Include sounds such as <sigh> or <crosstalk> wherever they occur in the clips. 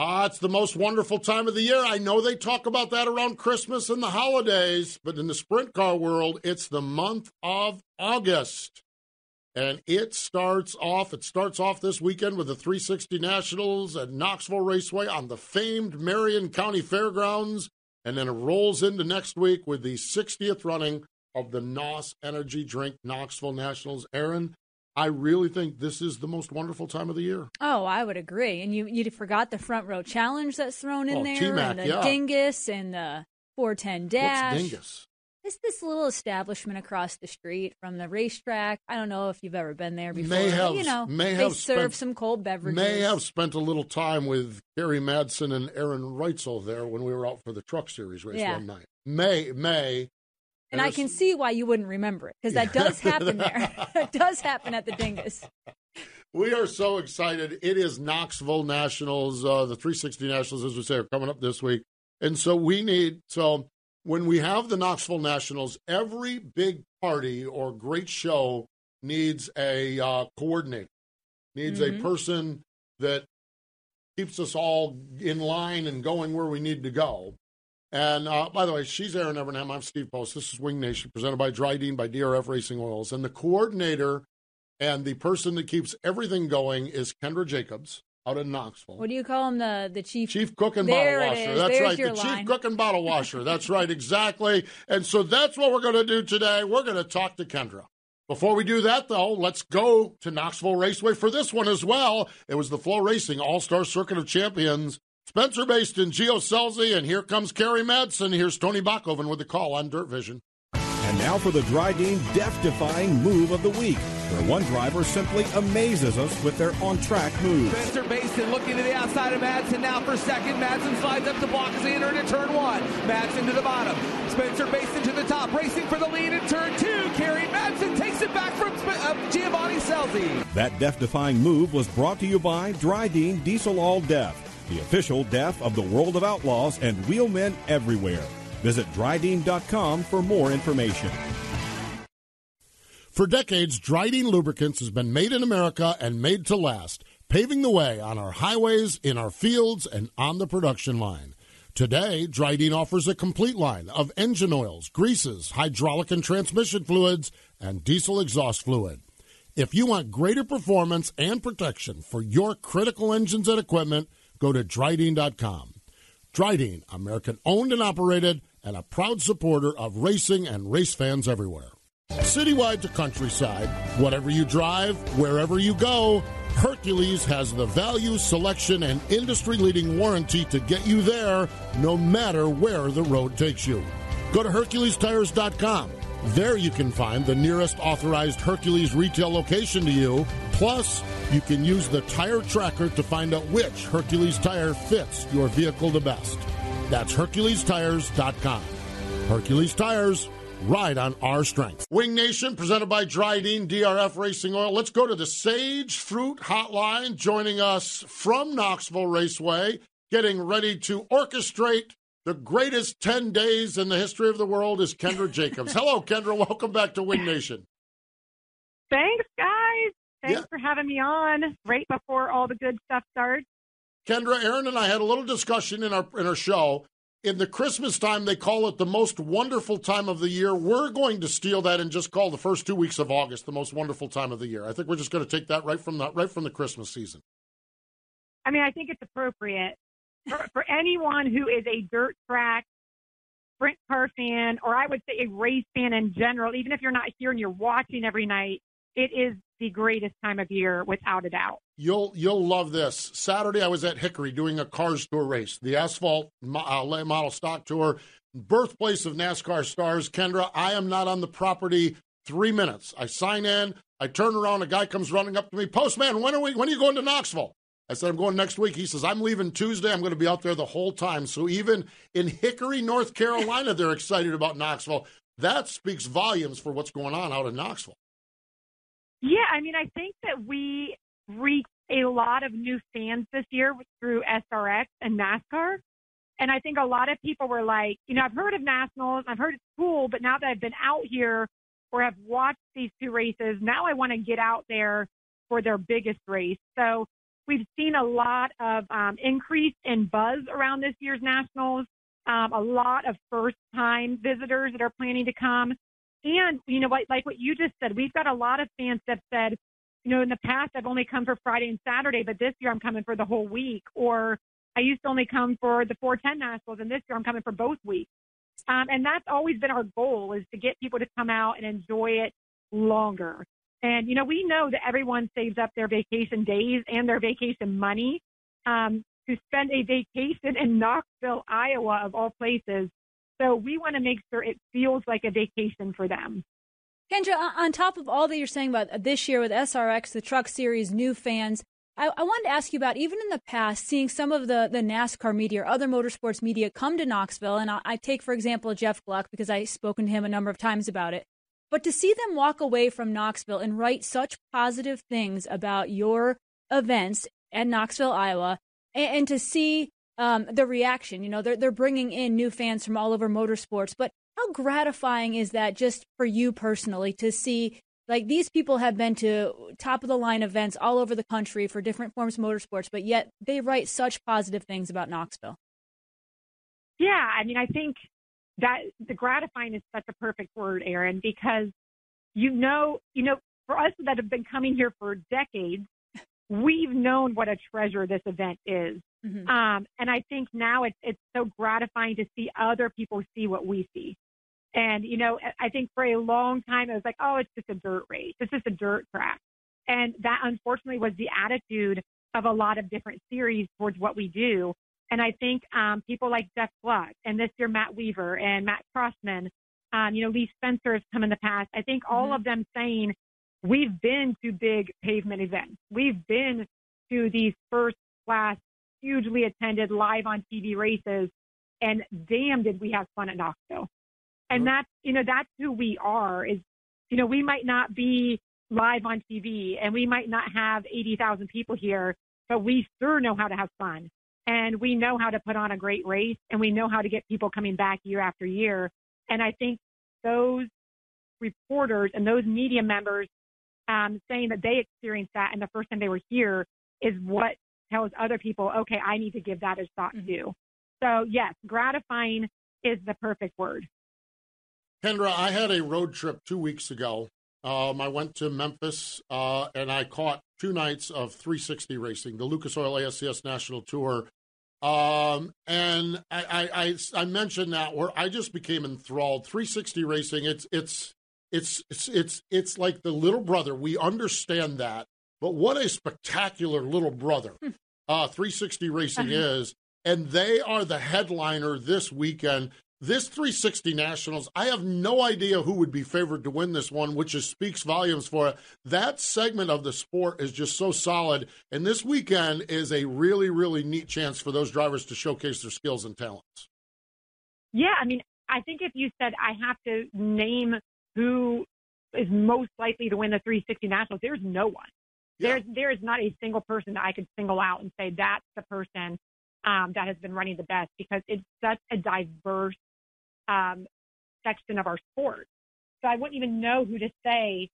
Ah, it's the most wonderful time of the year. I know they talk about that around Christmas and the holidays, but in the sprint car world, it's the month of August. And it starts off, it starts off this weekend with the 360 Nationals at Knoxville Raceway on the famed Marion County Fairgrounds. And then it rolls into next week with the 60th running of the NOS Energy Drink Knoxville Nationals. Erin, I really think this is the most wonderful time of the year. Oh, I would agree. And you you forgot the front row challenge that's thrown in Oh, there, T-Mac, and the yeah. dingus and the 410 dash. What's Dingus? It's this little establishment across the street from the racetrack. I don't know if you've ever been there before. May have- you know, may they have serve spent- some cold beverages. May have spent a little time with Kerry Madsen and Aaron Reutzel there when we were out for the Truck Series race Yeah. one night. May, May. And I can see why you wouldn't remember it because that does happen there. <laughs> it does happen at the dingus. We are so excited. It is Knoxville Nationals, uh, the 360 Nationals, as we say, are coming up this week. And so we need, so when we have the Knoxville Nationals, every big party or great show needs a uh, coordinator, needs Mhm. a person that keeps us all in line and going where we need to go. And uh, by the way, she's Erin Evernham. I'm Steve Post. This is Wing Nation, presented by Dryden by DRF Racing Oils. And the coordinator and the person that keeps everything going is Kendra Jacobs out in Knoxville. What do you call him? The the chief Chief cook and There bottle washer. That's There's right. The line. chief cook and bottle washer. That's right, exactly. And so that's what we're going to do today. We're going to talk to Kendra. Before we do that, though, let's go to Knoxville Raceway for this one as well. It was the FloRacing All Star Circuit of Champions. Spencer based in Gio Scelzi, and here comes Kerry Madsen. Here's Tony Bachhoven with the call on Dirt Vision. And now for the Dryden death-defying move of the week, where one driver simply amazes us with their on-track moves. Spencer Bayston looking to the outside of Madsen now for second. Madsen slides up the block as they enter into turn one. Madsen to the bottom. Spencer Bayston to the top, racing for the lead in turn two. Kerry Madsen takes it back from Sp- uh, Giovanni Scelzi. That death-defying move was brought to you by Dryden Diesel All Death, the official death of the world of outlaws and wheelmen everywhere. Visit Dryden.com for more information. For decades, Dryden Lubricants has been made in America and made to last, paving the way on our highways, in our fields, and on the production line. Today, Dryden offers a complete line of engine oils, greases, hydraulic and transmission fluids, and diesel exhaust fluid. If you want greater performance and protection for your critical engines and equipment, go to Dryden.com. Dryden, American owned and operated, and a proud supporter of racing and race fans everywhere. Citywide to countryside, whatever you drive, wherever you go, Hercules has the value, selection, and industry leading warranty to get you there no matter where the road takes you. Go to HerculesTires.com. There you can find the nearest authorized Hercules retail location to you. Plus, you can use the tire tracker to find out which Hercules tire fits your vehicle the best. That's HerculesTires.com. Hercules Tires, ride on our strength. Wing Nation, presented by Dryden DRF Racing Oil. Let's go to the Sage Fruit Hotline. Joining us from Knoxville Raceway, getting ready to orchestrate the greatest 10 days in the history of the world is Kendra Jacobs. Hello, Kendra. Welcome back to Wing Nation. Thanks, guys. Thanks Yeah. for having me on right before all the good stuff starts. Kendra, Erin, and I had a little discussion in our in our show. In the Christmas time, they call it the most wonderful time of the year. We're going to steal that and just call the first two weeks of August the most wonderful time of the year. I think we're just going to take that right from the right from the Christmas season. I mean, I think it's appropriate. For, for anyone who is a dirt track sprint car fan, or I would say a race fan in general, even if you're not here and you're watching every night, it is the greatest time of year without a doubt. You'll you'll love this. Saturday, I was at Hickory doing a Cars Tour race, the Asphalt uh, Model Stock Tour, birthplace of NASCAR stars. Kendra, I am not on the property three minutes. I sign in, I turn around, a guy comes running up to me, Postman, when are we? When are you going to Knoxville? I said, I'm going next week. He says, I'm leaving Tuesday. I'm going to be out there the whole time. So even in Hickory, North Carolina, they're excited about Knoxville. That speaks volumes for what's going on out in Knoxville. Yeah, I mean, I think that we reached a lot of new fans this year through SRX and NASCAR. And I think a lot of people were like, you know, I've heard of nationals, I've heard it's cool, but now that I've been out here or have watched these two races, now I want to get out there for their biggest race. So we've seen a lot of um, increase in buzz around this year's nationals. Um, a lot of first time visitors that are planning to come. And, you know, like, like what you just said, we've got a lot of fans that said, you know, in the past, I've only come for Friday and Saturday, but this year I'm coming for the whole week. Or I used to only come for the 410 Nationals, and this year I'm coming for both weeks. Um, and that's always been our goal is to get people to come out and enjoy it longer. And, you know, we know that everyone saves up their vacation days and their vacation money um, to spend a vacation in Knoxville, Iowa, of all places. So we want to make sure it feels like a vacation for them. Kendra, on top of all that you're saying about this year with SRX, the Truck Series, new fans, I, I, wanted to ask you about even in the past, seeing some of the, the NASCAR media or other motorsports media come to Knoxville. And I, I take, for example, Jeff Gluck, because I've spoken to him a number of times about it. But to see them walk away from Knoxville and write such positive things about your events at Knoxville, Iowa, and, and to see um, the reaction. You know, they're they're bringing in new fans from all over motorsports. But how gratifying is that just for you personally to see? Like these people have been to top of the line events all over the country for different forms of motorsports, but yet they write such positive things about Knoxville. Yeah, I mean, I think that the gratifying is such a perfect word, Erin, because you know, you know, for us that have been coming here for decades, we've known what a treasure this event is. Mm-hmm. Um, and I think now it's it's so gratifying to see other people see what we see. And you know, I think for a long time it was like, oh, it's just a dirt race. It's just a dirt track. And that unfortunately was the attitude of a lot of different series towards what we do. And I think um, people like Jeff Gluck and this year Matt Weaver and Matt Crossman, um, you know, Lee Spencer has come in the past. I think all mm-hmm. of them saying we've been to big pavement events. We've been to these first class hugely attended live on TV races. And damn, did we have fun at Knoxville. And that's, you know, that's who we are is, you know, we might not be live on TV and we might not have 80,000 people here, but we sure know how to have fun. And we know how to put on a great race and we know how to get people coming back year after year. And I think those reporters and those media members um, saying that they experienced that and the first time they were here is what tells other people, okay, I need to give that a shot mm-hmm. too. So yes, gratifying is the perfect word. Kendra, I had a road trip two weeks ago. Um, I went to Memphis uh, and I caught two nights of 360 racing, the Lucas Oil ASCS National Tour. Um, and I, I, I, I, mentioned that where I just became enthralled. 360 racing, it's, it's, it's, it's, it's, it's like the little brother. We understand that. But what a spectacular little brother hmm. uh, 360 Racing uh-huh. is. And they are the headliner this weekend. This 360 Nationals, I have no idea who would be favored to win this one, which is, speaks volumes for it. That segment of the sport is just so solid. And this weekend is a really, really neat chance for those drivers to showcase their skills and talents. Yeah, I mean, I think if you said I have to name who is most likely to win the 360 Nationals, there's no one. Yeah. There's there is not a single person that I could single out and say that's the person um, that has been running the best because it's such a diverse um, section of our sport. So I wouldn't even know who to say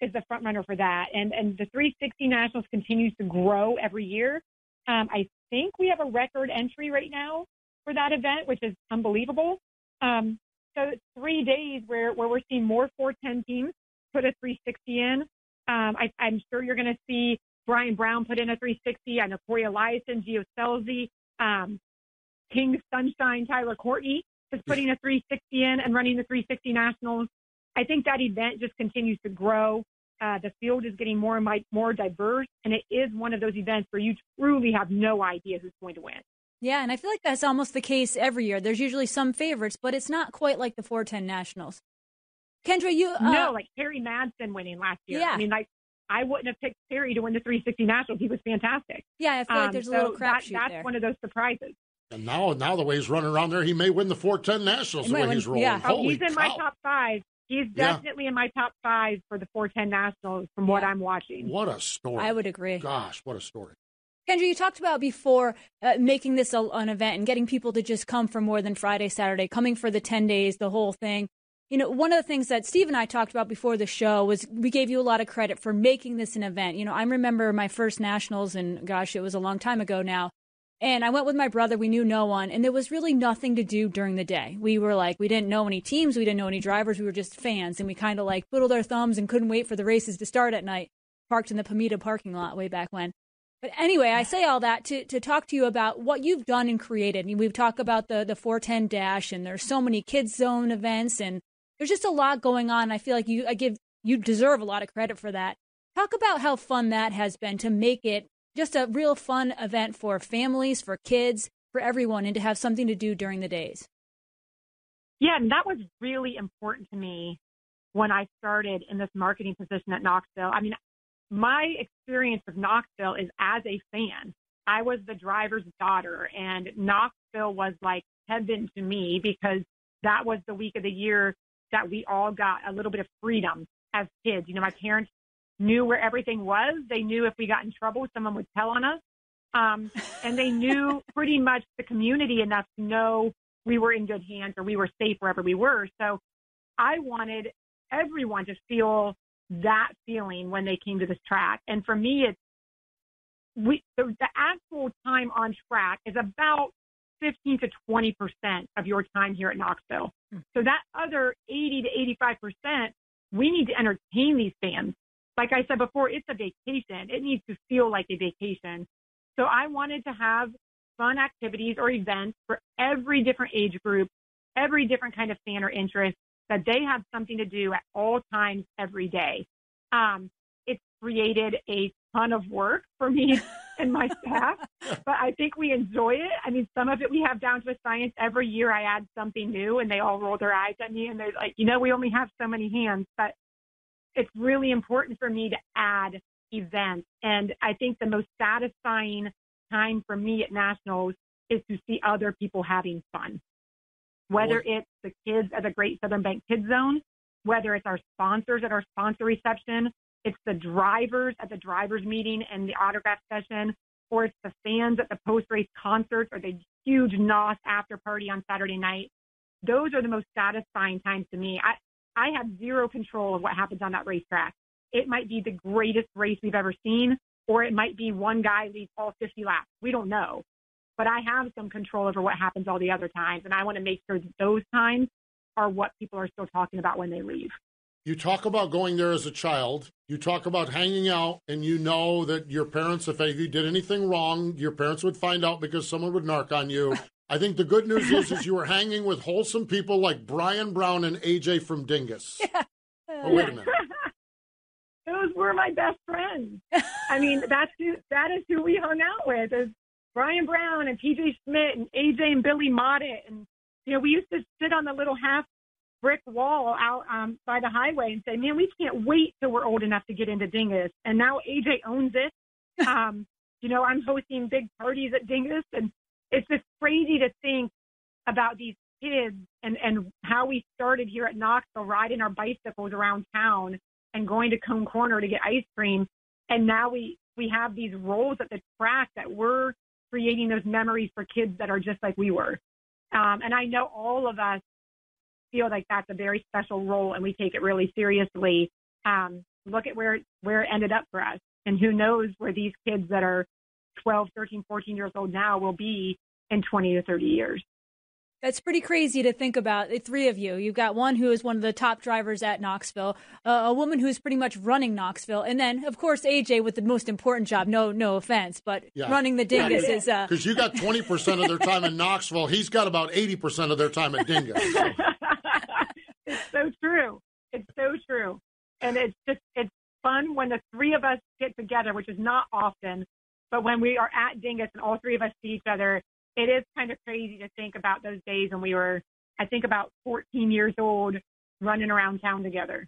is the front runner for that. And and the 360 Nationals continues to grow every year. Um, I think we have a record entry right now for that event, which is unbelievable. Um, so three days where, where we're seeing more 410 teams put a 360 in. Um, I, am sure you're going to see Brian Brown put in a 360. I know Cory Eliason, Gio Scelzi, um, King Sunshine Tyler Courtney is putting a 360 in and running the 360 Nationals. I think that event just continues to grow. Uh, the field is getting more and more diverse, and it is one of those events where you truly have no idea who's going to win. Yeah, and I feel like that's almost the case every year. There's usually some favorites, but it's not quite like the 410 Nationals. Kendra, you uh, no, like Kerry Madsen winning last year. Yeah. I mean, like I wouldn't have picked Kerry to win the 360 Nationals. He was fantastic. Yeah, I feel like Um, there's a so little that, crapshoot That's there. one of those surprises. And now, now the way he's running around there, he may win the 410 Nationals He the way win- he's rolling. yeah. Oh, Holy he's in my top five. He's Yeah. definitely in my top five for the 410 Nationals from what I'm watching. What a story. I would agree. Gosh, what a story. Kendra, you talked about before uh, making this a, an event and getting people to just come for more than Friday, Saturday, coming for the 10 days, the whole thing. You know, one of the things that Steve and I talked about before the show was we gave you a lot of credit for making this an event. You know, I remember my first nationals, and gosh, it was a long time ago now. And I went with my brother. We knew no one, and there was really nothing to do during the day. We were like, we didn't know any teams, we didn't know any drivers. We were just fans, and we kind of like twiddled our thumbs and couldn't wait for the races to start at night. Parked in the Pamida parking lot way back when. But anyway, I say all that to, to talk to you about what you've done and created. I mean, we've talked about the, the 410 dash, and there's so many kids zone events, and there's just a lot going on. I feel like you I give you deserve a lot of credit for that. Talk about how fun that has been to make it just a real fun event for families, for kids, for everyone, and to have something to do during the days. Yeah, and that was really important to me when I started in this marketing position at Knoxville. I mean, my experience with Knoxville is as a fan. I was the driver's daughter, and Knoxville was like heaven to me because that was the week of the year that we all got a little bit of freedom as kids. You know, my parents knew where everything was. They knew if we got in trouble, someone would tell on us. Um, and they knew <laughs> pretty much the community enough to know we were in good hands or we were safe wherever we were. So I wanted everyone to feel that feeling when they came to this track. And for me, it's we the, the actual time on track is about 15 to 20 percent of your time here at Knoxville. So that other 80 to 85 percent, we need to entertain these fans. Like I said before, it's a vacation. It needs to feel like a vacation. So I wanted to have fun activities or events for every different age group, every different kind of fan or interest that they have something to do at all times every day. Um, it's created a ton of work for me <laughs> and my staff, but I think we enjoy it. I mean, some of it we have down to a science. Every year I add something new and they all roll their eyes at me and they're like, you know, we only have so many hands, but it's really important for me to add events. And I think the most satisfying time for me at nationals is to see other people having fun. Whether it's the kids at the Great Southern Bank Kids Zone, whether it's our sponsors at our sponsor reception, it's the drivers at the drivers meeting and the autograph session, or it's the fans at the post race concerts or the huge NOS after party on Saturday night. Those are the most satisfying times to me. I, I have zero control of what happens on that racetrack. It might be the greatest race we've ever seen, or it might be one guy leads all 50 laps. We don't know. But I have some control over what happens all the other times, and I want to make sure that those times are what people are still talking about when they leave. You talk about going there as a child. You talk about hanging out, and you know that your parents, if you did anything wrong, your parents would find out because someone would narc on you. I think the good news is, is you were hanging with wholesome people like Brian Brown and AJ from Dingus. <laughs> Oh, wait a minute. <laughs> Those were my best friends. I mean, that's who, that is who we hung out with is Brian Brown and PJ Schmidt and AJ and Billy Mottet. And, you know, we used to sit on the little half brick wall out um, by the highway and say, man, we can't wait till we're old enough to get into Dingus. And now AJ owns it. <laughs> Um, you know, I'm hosting big parties at Dingus and it's just crazy to think about these kids and, and how we started here at Knoxville riding our bicycles around town and going to Cone Corner to get ice cream. And now we, we have these roles at the track that we're creating those memories for kids that are just like we were. Um, and I know all of us feel like that's a very special role and we take it really seriously. Um, look at where, where it ended up for us. And who knows where these kids that are 12, 13, 14 years old now will be in 20 to 30 years. That's pretty crazy to think about. The three of you. You've got one who is one of the top drivers at Knoxville, uh, a woman who's pretty much running Knoxville, and then, of course, AJ with the most important job. No, no offense, but yeah. running the Dingus yeah, is because uh... you got twenty percent of their time in Knoxville. He's got about eighty percent of their time at Dingus. So. <laughs> it's so true. It's so true, and it's just it's fun when the three of us get together, which is not often, but when we are at Dingus and all three of us see each other it is kind of crazy to think about those days when we were, I think, about 14 years old, running around town together.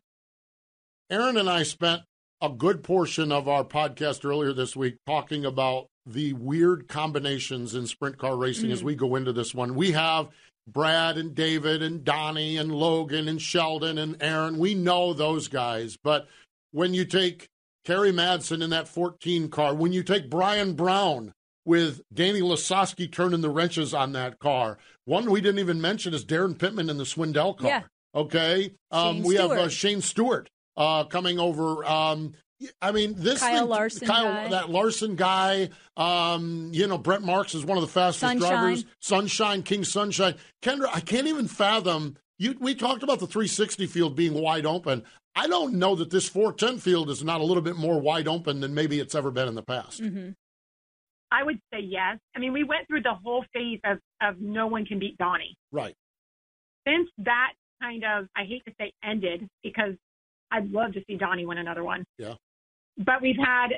Erin and I spent a good portion of our podcast earlier this week talking about the weird combinations in sprint car racing mm-hmm. as we go into this one. We have Brad and David and Donnie and Logan and Sheldon and Aaron. We know those guys, but when you take Kerry Madsen in that 14 car, when you take Brian Brown with Danny Lasoski turning the wrenches on that car. One we didn't even mention is Daryn Pittman in the Swindell car. Yeah. Okay. Um, we Stewart. have uh, Shane Stewart uh, coming over. Um, I mean, this Kyle thing, Larson Kyle, guy. that Larson guy. Um, you know, Brent Marks is one of the fastest Sunshine. drivers. Sunshine, King Sunshine. Kendra, I can't even fathom. You, we talked about the 360 field being wide open. I don't know that this 410 field is not a little bit more wide open than maybe it's ever been in the past. Mm-hmm. I would say yes. I mean, we went through the whole phase of, of no one can beat Donnie. Right. Since that kind of, I hate to say ended because I'd love to see Donnie win another one. Yeah. But we've had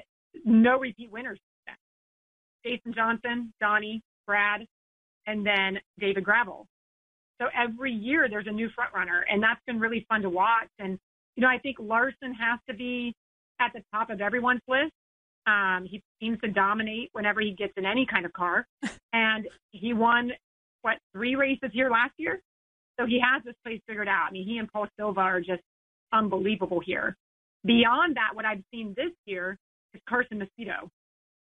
no repeat winners. Jason Johnson, Donnie, Brad, and then David Gravel. So every year there's a new front runner, and that's been really fun to watch. And you know, I think Larson has to be at the top of everyone's list um, he seems to dominate whenever he gets in any kind of car. <laughs> and he won, what, three races here last year? So he has this place figured out. I mean, he and Paul Silva are just unbelievable here. Beyond that, what I've seen this year is Carson Macedo.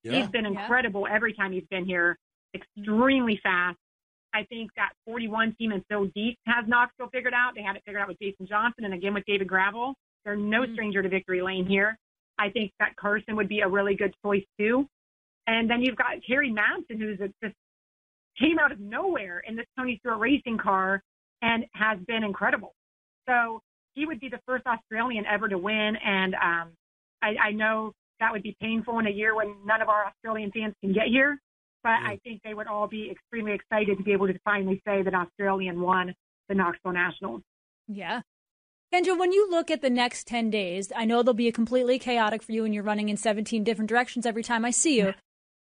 Yeah. He's been incredible yeah. every time he's been here, extremely fast. I think that 41 team and Phil Deep has Knoxville figured out. They had it figured out with Jason Johnson and again with David Gravel. They're no mm-hmm. stranger to victory lane here. I think that Carson would be a really good choice too. And then you've got Kerry Madsen, who's a, just came out of nowhere in this Tony Stewart racing car and has been incredible. So he would be the first Australian ever to win. And um, I, I know that would be painful in a year when none of our Australian fans can get here. But yeah. I think they would all be extremely excited to be able to finally say that Australian won the Knoxville Nationals. Yeah, Kendra, when you look at the next 10 days, I know they'll be a completely chaotic for you and you're running in 17 different directions every time I see you.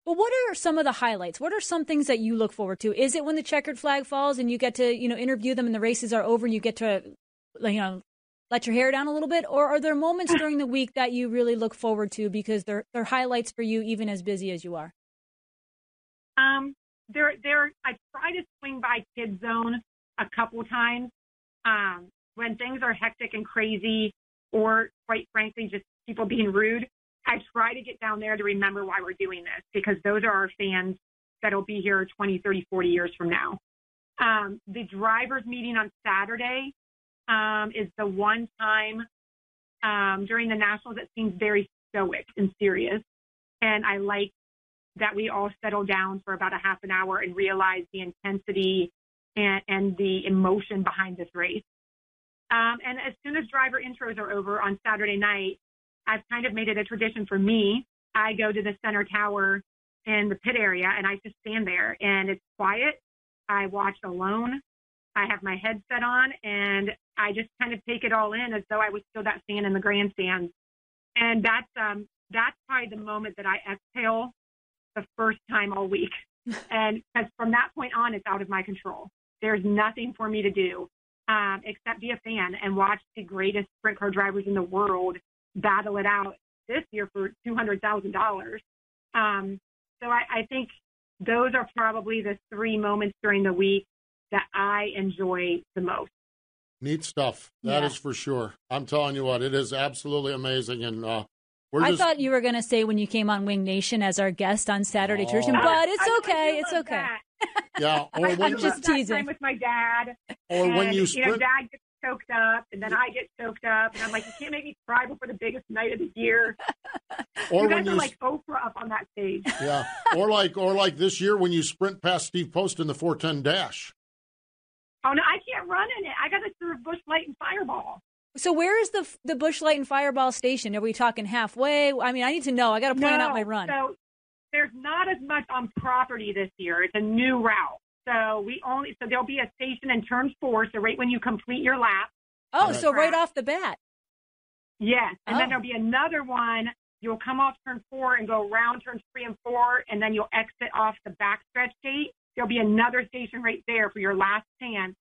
But what are some of the highlights? What are some things that you look forward to? Is it when the checkered flag falls and you get to, you know, interview them and the races are over and you get to, you know, let your hair down a little bit? Or are there moments <laughs> during the week that you really look forward to because they're, they're highlights for you even as busy as you are? Um, there, there, I try to swing by Kid Zone a couple times. Um, when things are hectic and crazy, or quite frankly, just people being rude, I try to get down there to remember why we're doing this because those are our fans that'll be here 20, 30, 40 years from now. Um, the drivers meeting on Saturday um, is the one time um, during the Nationals that seems very stoic and serious. And I like that we all settle down for about a half an hour and realize the intensity and, and the emotion behind this race. Um, and as soon as driver intros are over on Saturday night, I've kind of made it a tradition for me. I go to the center tower in the pit area and I just stand there and it's quiet. I watch alone. I have my headset on and I just kind of take it all in as though I was still that fan in the grandstands. And that's um that's probably the moment that I exhale the first time all week. <laughs> and because from that point on, it's out of my control. There's nothing for me to do um, except be a fan and watch the greatest sprint car drivers in the world battle it out this year for two hundred thousand um, dollars. So I, I think those are probably the three moments during the week that I enjoy the most. Neat stuff. That yeah. is for sure. I'm telling you what, it is absolutely amazing. And uh, I just... thought you were going to say when you came on Wing Nation as our guest on Saturday oh. but it's okay. It's okay. That. <laughs> Yeah, or when I'm just teasing. Time with my dad, or and, when you, sprint... you know, dad gets choked up, and then I get choked up, and I'm like, you can't make me cry before the biggest night of the year. <laughs> or you guys when are like Oprah up on that stage. <laughs> Yeah, or like, or like this year when you sprint past Steve Post in the 410 dash. Oh no, I can't run in it. I got to serve Busch Light and Fireball. So where is the the Busch Light and Fireball station? Are we talking halfway? I mean, I need to know. I got to plan no, out my run. So there's not as much on property this year. It's a new route. So we only so there'll be a station in turn four. So right when you complete your lap. Oh, so right off the bat. Yes, and Oh. then there'll be another one. You'll come off turn four and go around turns three and four, and then you'll exit off the backstretch gate. There'll be another station right there for your last chance,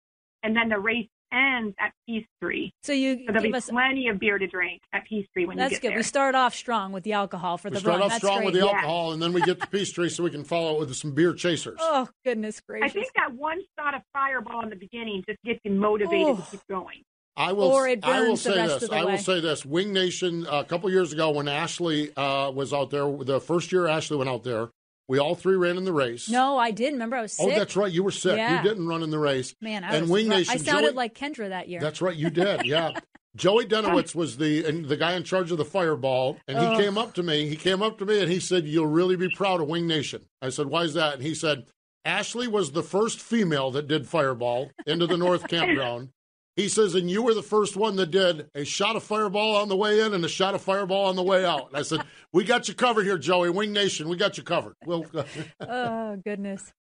and then the race ends at Peachtree. So you So there'll give be us. plenty of beer to drink at Peachtree when you That's get good. there. That's good. We start off strong with the alcohol for We the start run. off That's strong great. with the Yeah. alcohol, and then we get to Peachtree so we can follow it with some beer chasers. <laughs> Oh goodness gracious! I gracious! think that one shot of Fireball in the beginning just gets you motivated Oh. to keep going. I will. Or it I will burns the say rest this. I way. will say this. Wing Nation. uh, a couple years ago, when Ashley uh, was out there, the first year Ashley went out there, we all three ran in the race. No, I didn't. Remember, I was sick. Oh, that's right. You were sick. Yeah. You didn't run in the race. Man, I and was. Wing. Nation. I sounded Joey- like Kendra that year. That's right. You did. <laughs> Yeah. Joey Denowitz was the and the guy in charge of the fireball, and he Oh. came up to me. He came up to me and he said, "You'll really be proud of Wing Nation." I said, "Why is that?" And he said, "Ashley was the first female that did fireball into the North <laughs> Campground." He says, "And you were the first one that did a shot of fireball on the way in and a shot of fireball on the way out." And I said, "We got you covered here, Joey. Wing Nation, we got you covered." Well, <laughs> oh goodness.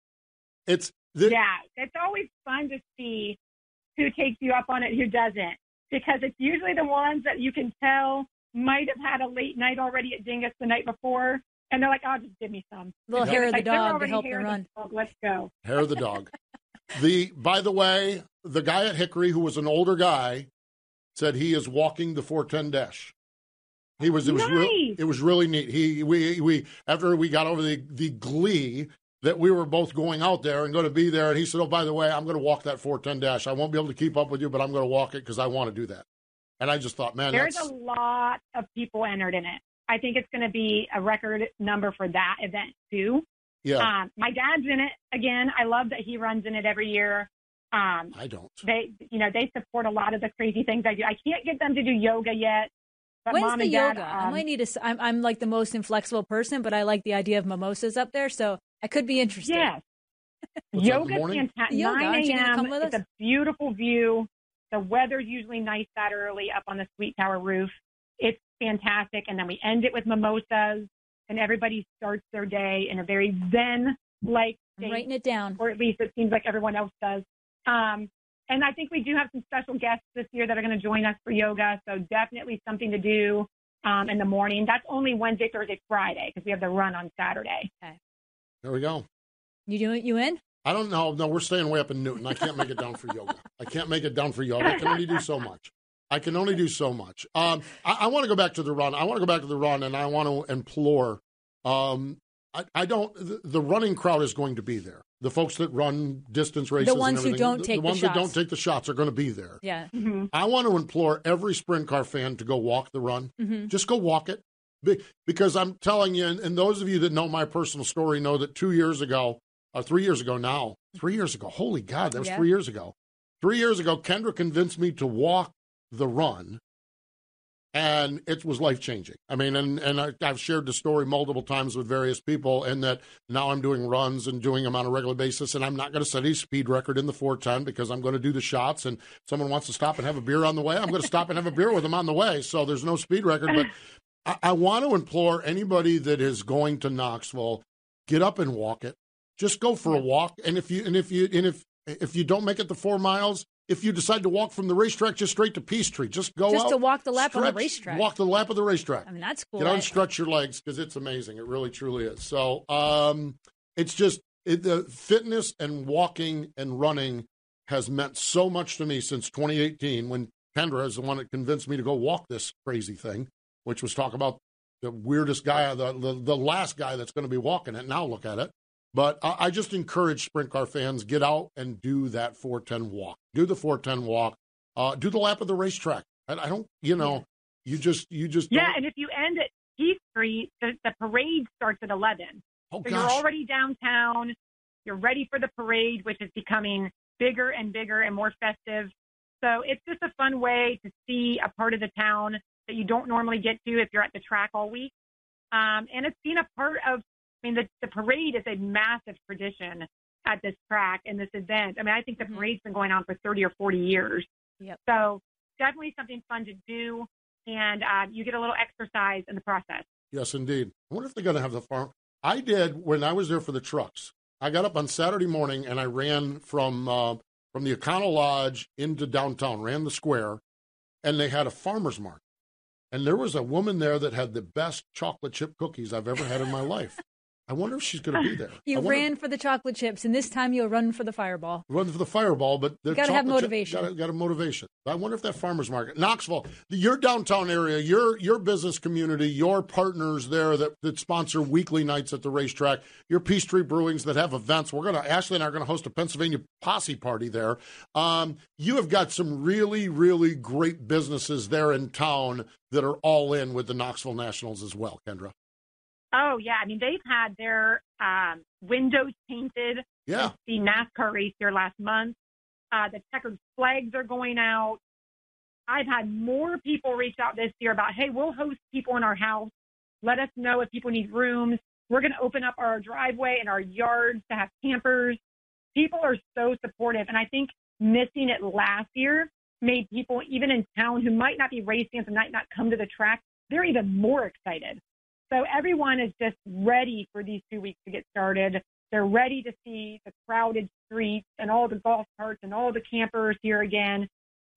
it's the, Yeah, it's always fun to see who takes you up on it, who doesn't, because it's usually the ones that you can tell might have had a late night already at Dingus the night before, and they're like, "Oh, just give me some." Little It's hair of the like, dog to help the hair of run. dog. Let's go. Hair of the dog. the by the way, the guy at Hickory who was an older guy said he is walking the 410 dash. He was it was Nice. it was really neat. He we we after we got over the the glee that we were both going out there and going to be there and he said, "Oh, by the way, I'm going to walk that 410 dash. I won't be able to keep up with you, but I'm going to walk it cuz I want to do that." And I just thought, man, There's that's a lot of people entered in it. I think it's going to be a record number for that event too. yeah. Um, my dad's in it again. I love that he runs in it every year. Um, I don't. they, you know, they support a lot of the crazy things I do. I can't get them to do yoga yet. But When's the and dad, yoga? I um, might need to. s- I'm, I'm like the most inflexible person, but I like the idea of mimosas up there, so I could be interested. Yes. <laughs> What's that, the fantastic. Yoga, 9 aren't you gonna a.m. come with It's us? a beautiful view. The weather's usually nice that early up on the Suite Tower roof. It's fantastic. And then we end it with mimosas, and everybody starts their day in a very zen like I'm writing it down. or at least it seems like everyone else does. Um, and I think we do have some special guests this year that are going to join us for yoga. So definitely something to do um, in the morning. That's only Wednesday, Thursday, Friday because we have the run on Saturday. There we go. You doing? You in? I don't know. No, we're staying way up in Newton. I can't make it down for yoga. I can't make it down for yoga. I can only do so much. I can only do so much. Um, I, I want to go back to the run. I want to go back to the run, and I want to implore. Um, I, I don't. The, the running crowd is going to be there. The folks that run distance races, and ones who everything, don't the, take the the ones that don't shots. take the shots are going to be there. Yeah. Mm-hmm. I want to implore every sprint car fan to go walk the run. hmm Just go walk it. Be- Because I'm telling you, and, and those of you that know my personal story know that two years ago, or three years ago now, three years ago, holy God, that was Yeah. three years ago. Three years ago, Kendra convinced me to walk the run, and it was life changing. I mean, and, and I, I've shared the story multiple times with various people, and that now I'm doing runs and doing them on a regular basis, and I'm not going to set a speed record in the 410 because I'm going to do the shots, and someone wants to stop and have a beer on the way, I'm going to stop and have a beer with them on the way. So there's no speed record, but I, I want to implore anybody that is going to Knoxville, get up and walk it. Just go for a walk, and if you and if you and if if you don't make it the four miles, if you decide to walk from the racetrack just straight to Peachtree, just go Just out, to walk the lap on the racetrack. Walk the lap of the racetrack. I mean, that's cool. Get and stretch your legs because it's amazing. It really, truly is. So, um, it's just it, the fitness and walking and running has meant so much to me since 2018 when Kendra is the one that convinced me to go walk this crazy thing, which was talk about the weirdest guy, the the, the last guy that's going to be walking it. Now look at it. But I, I just encourage sprint car fans get out and do that 410 walk. Do the 410 walk. Uh, do the lap of the racetrack. I, I don't, you know, you just you just Yeah, don't- and if you end at Peace Street, the, the parade starts at 11. oh So gosh. you're already downtown. You're ready for the parade, which is becoming bigger and bigger and more festive. So it's just a fun way to see a part of the town that you don't normally get to if you're at the track all week. Um, and it's been a part of, I mean, the, the parade is a massive tradition at this track and this event. I mean, I think the Mhm. parade's been going on for 30 or 40 years. Yep. So definitely something fun to do, and uh, you get a little exercise in the process. Yes, indeed. I wonder if they're going to have the farm. I did when I was there for the trucks. I got up on Saturday morning and I ran from uh, from the Econo Lodge into downtown, ran the square, and they had a farmer's market. And there was a woman there that had the best chocolate chip cookies I've ever had in my life. I wonder if she's going to be there. <laughs> You wonder- ran for the chocolate chips, and this time you'll run for the fireball. run for the fireball, but You gotta have motivation. Gotta, gotta motivation. I wonder if that farmers market, Knoxville, your downtown area, your your business community, your partners there that, that sponsor weekly nights at the racetrack, your Peachtree Brewings that have events. We're gonna Ashley and I are gonna host a Pennsylvania posse party there. Um, you have got some really really great businesses there in town that are all in with the Knoxville Nationals as well, Kendra. Oh yeah, I mean they've had their um, windows painted. Yeah, The NASCAR race here last month. Uh, the checkered flags are going out. I've had more people reach out this year about, hey, we'll host people in our house. Let us know if people need rooms. We're going to open up our driveway and our yards to have campers. People are so supportive. And I think missing it last year made people, even in town who might not be racing and might not come to the track, they're even more excited. So everyone is just ready for these two weeks to get started. They're ready to see the crowded streets and all the golf carts and all the campers here again.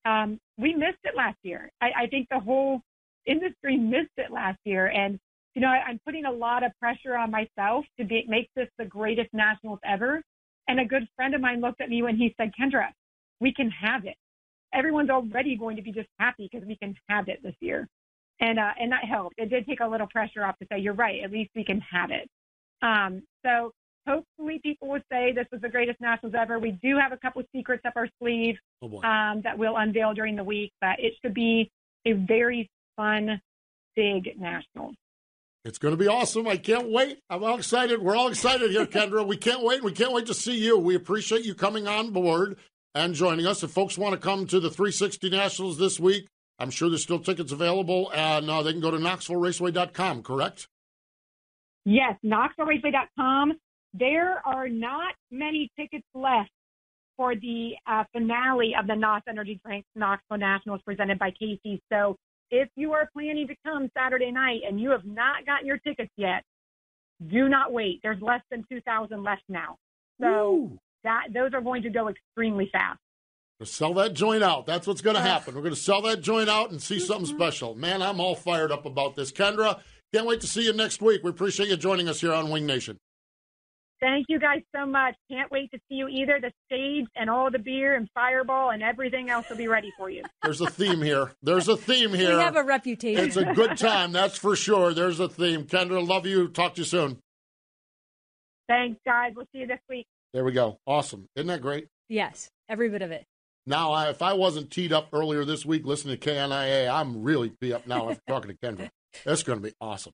Um, we missed it last year. I, I think the whole industry missed it last year. And, you know, I, I'm putting a lot of pressure on myself to be, make this the greatest nationals ever. And a good friend of mine looked at me when he said, Kendra, we can have it. Everyone's already going to be just happy because we can have it this year. And, uh, and that helped. It did take a little pressure off to say, you're right. At least we can have it. Um, so hopefully people will say this was the greatest nationals ever. We do have a couple of secrets up our sleeve oh um, that we'll unveil during the week, but it should be a very fun, big nationals. It's going to be awesome. I can't wait. I'm all excited. We're all excited here, <laughs> Kendra. We can't wait. We can't wait to see you. We appreciate you coming on board and joining us. If folks want to come to the 360 Nationals this week, I'm sure there's still tickets available, and uh, they can go to KnoxvilleRaceway.com, correct? Yes, KnoxvilleRaceway.com. There are not many tickets left for the uh, finale of the NOS Energy Drink Knoxville Nationals presented by Casey. So if you are planning to come Saturday night and you have not gotten your tickets yet, do not wait. There's less than 2,000 left now. So Woo. that those are going to go extremely fast. To sell that joint out. That's what's going to happen. We're going to sell that joint out and see something mm-hmm. special. Man, I'm all fired up about this. Kendra, can't wait to see you next week. We appreciate you joining us here on Wing Nation. Thank you guys so much. Can't wait to see you either. The stage and all the beer and fireball and everything else will be ready for you. There's a theme here. There's a theme here. We have a reputation. It's a good <laughs> time, that's for sure. There's a theme. Kendra, love you. Talk to you soon. Thanks, guys. We'll see you this week. There we go. Awesome. Isn't that great? yes, every bit of it. Now, I, if I wasn't teed up earlier this week listening to KNIA, I'm really teed up now after talking to Kendra. That's going to be awesome.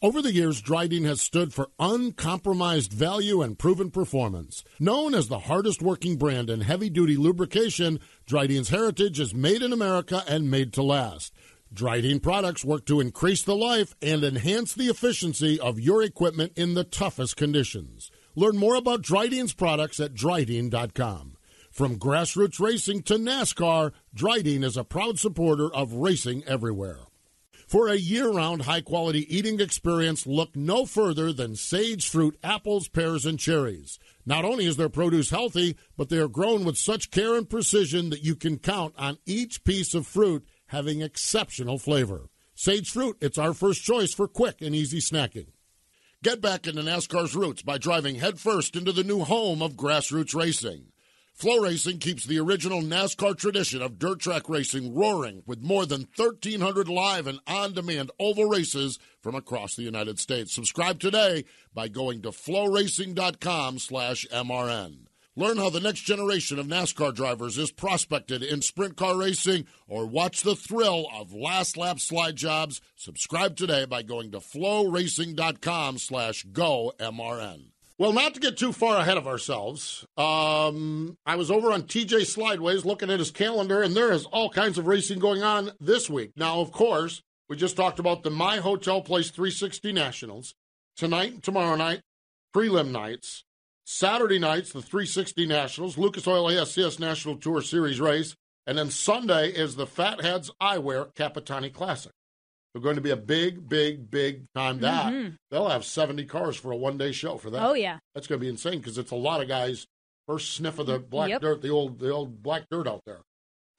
Over the years, Dryden has stood for uncompromised value and proven performance. Known as the hardest working brand in heavy duty lubrication, Dryden's heritage is made in America and made to last. Dryden products work to increase the life and enhance the efficiency of your equipment in the toughest conditions. Learn more about Dryden's products at Dryden.com. From grassroots racing to NASCAR, Dryden is a proud supporter of racing everywhere. For a year round high quality eating experience, look no further than Sage Fruit apples, pears, and cherries. Not only is their produce healthy, but they are grown with such care and precision that you can count on each piece of fruit having exceptional flavor. Sage Fruit, it's our first choice for quick and easy snacking. Get back into NASCAR's roots by driving headfirst into the new home of grassroots racing. Flow Racing keeps the original NASCAR tradition of dirt track racing roaring with more than 1,300 live and on demand oval races from across the United States. Subscribe today by going to floracing.com slash MRN. Learn how the next generation of NASCAR drivers is prospected in sprint car racing or watch the thrill of last lap slide jobs. Subscribe today by going to floracing.com slash go MRN. Well, not to get too far ahead of ourselves, um, I was over on TJ Slideways looking at his calendar, and there is all kinds of racing going on this week. Now, of course, we just talked about the My Hotel Place 360 Nationals tonight and tomorrow night, prelim nights. Saturday nights, the 360 Nationals, Lucas Oil ASCS National Tour Series race. And then Sunday is the Fatheads Eyewear Capitani Classic. They're going to be a big, big, big time. That Mhm. they'll have 70 cars for a one day show for that. Oh, yeah. That's going to be insane because it's a lot of guys first sniff of the black Yep. dirt, the old the old black dirt out there.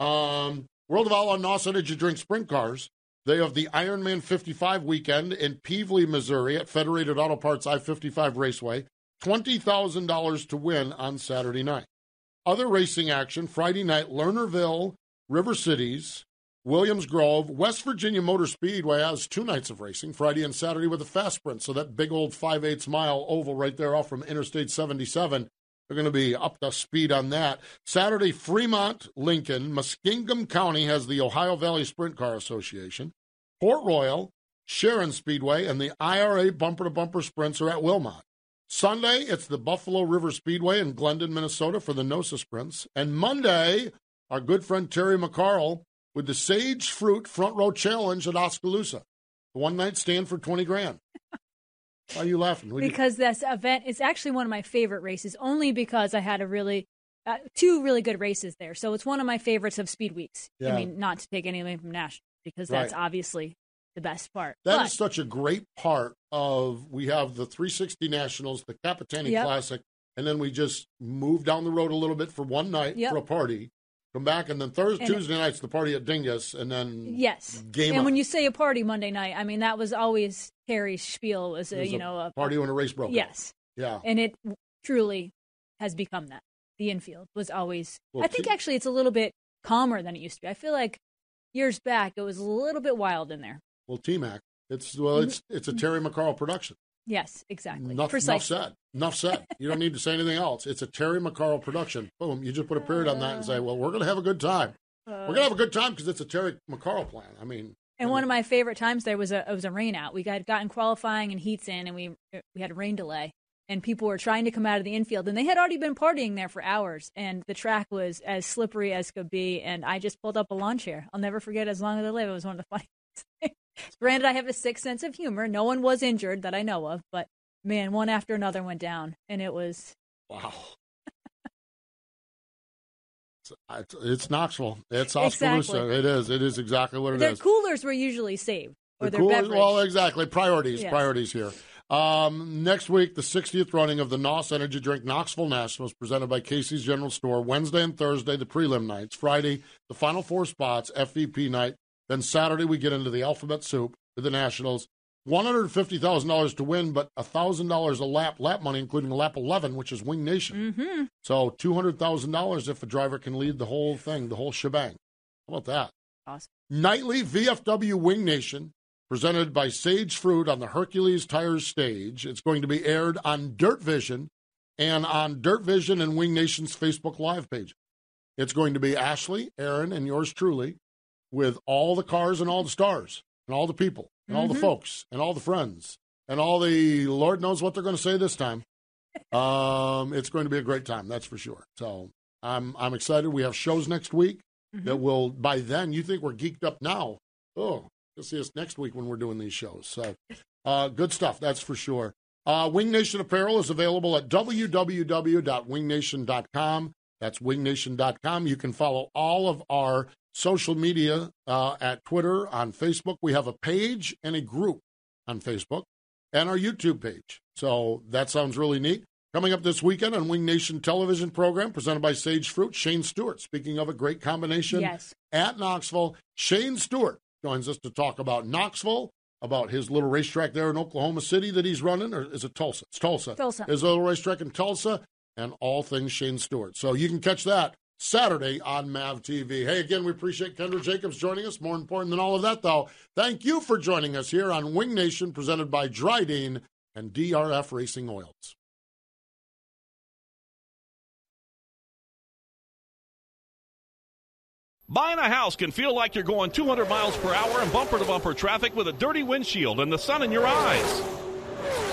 Um, World of Outlaw NOS Energy Drink Sprint Cars. They have the Ironman 55 weekend in Pevely, Missouri at Federated Auto Parts I 55 Raceway. $20,000 to win on Saturday night. Other racing action Friday night, Lernerville, River Cities, Williams Grove, West Virginia Motor Speedway has two nights of racing, Friday and Saturday with a fast sprint. So that big old 5 8 mile oval right there off from Interstate 77. They're going to be up to speed on that. Saturday, Fremont, Lincoln, Muskingum County has the Ohio Valley Sprint Car Association. Port Royal, Sharon Speedway, and the IRA bumper to bumper sprints are at Wilmot. Sunday, it's the Buffalo River Speedway in Glyndon, Minnesota for the NOSA sprints. And Monday, our good friend Terry McCarl with the Sage Fruit Front Row Challenge at Oskaloosa. The one night stand for 20 grand. Why are you laughing? What do you- because this event is actually one of my favorite races only because I had a really uh, two really good races there. So it's one of my favorites of Speed Weeks. Yeah. I mean, not to take anything from National because that's Right. obviously the best part. That but, is such a great part of we have the 360 Nationals, the Capitani Yep. Classic, and then we just move down the road a little bit for one night Yep. for a party, come back, and then Thursday, And- Tuesday night's the party at Dingus, and then yes, game and on. when you say a party Monday night, I mean that was always Terry's spiel was uh, a, was you a know a party when a race broke. yes, yeah. and it truly has become that. The infield was always. Well, I think actually it's a little bit calmer than it used to be. I feel like years back it was a little bit wild in there. Well, T Mac, it's well, mm-hmm. it's it's a Terry McCarl production. Yes, exactly. Enough, enough said. Enough said. You don't need to say anything else. It's a Terry McCarl production. Boom. You just put a period on that and say, well, we're going to have a good time. we're going to have a good time because it's a Terry McCarl plan. I mean, And one of my favorite times there was a it was a rain out. We got gotten qualifying and heats in, and we we had a rain delay, and people were trying to come out of the infield, and they had already been partying there for hours, and the track was as slippery as could be. And I just pulled up a lawn chair. I'll never forget as long as I live. It was one of the <laughs> funniest. things. Granted, I have a sick sense of humor. No one was injured that I know of, but man, one after another went down, and it was wow. It's, it's, Knoxville. It's Oskaloosa. Exactly. It is. It is exactly what it their is. coolers were usually saved or The their cool- beverage. Well, exactly. Priorities. Yes. Priorities here. Um, next week, the 60th running of the NOS Energy Drink Knoxville Nationals presented by Casey's General Store. Wednesday and Thursday, the prelim nights. Friday, the final four spots, FVP night. Then Saturday, we get into the alphabet soup with the Nationals. $150,000 to win, but $1,000 a lap, lap money, including lap 11, which is Wing Nation. Mm-hmm. So $200,000 if a driver can lead the whole thing, the whole shebang. How about that? Awesome. Nightly VFW Wing Nation, presented by Sage Fruit on the Hercules Tires stage. It's going to be aired on Dirt Vision and on Dirt Vision and Wing Nation's Facebook Live page. It's going to be Ashley, Erin, and yours truly with all the cars and all the stars and all the people and all the Mhm. folks and all the friends and all the Lord knows what they're going to say this time. <laughs> Um, it's going to be a great time, that's for sure. So I'm I'm excited. We have shows next week that will by then you think we're geeked up now. Oh, you'll see us next week when we're doing these shows. So uh, good stuff, that's for sure. Uh, Wing Nation apparel is available at www.wingnation.com. That's wingnation.com. You can follow all of our social media uh, at Twitter, on Facebook. We have a page and a group on Facebook and our YouTube page. So that sounds really neat. Coming up this weekend on Wing Nation television program presented by Sage Fruit, Shane Stewart. Speaking of a great combination Yes. at Knoxville, Shane Stewart joins us to talk about Knoxville, about his little racetrack there in Oklahoma City that he's running, or is it Tulsa? It's Tulsa. Tulsa. His little racetrack in Tulsa, and all things Shane Stewart. So you can catch that Saturday on MAV TV. Hey, again, we appreciate Kendra Jacobs joining us. More important than all of that, though, thank you for joining us here on Wing Nation, presented by Dryden and DRF Racing Oils. Buying a house can feel like you're going 200 miles per hour in bumper to bumper traffic with a dirty windshield and the sun in your eyes.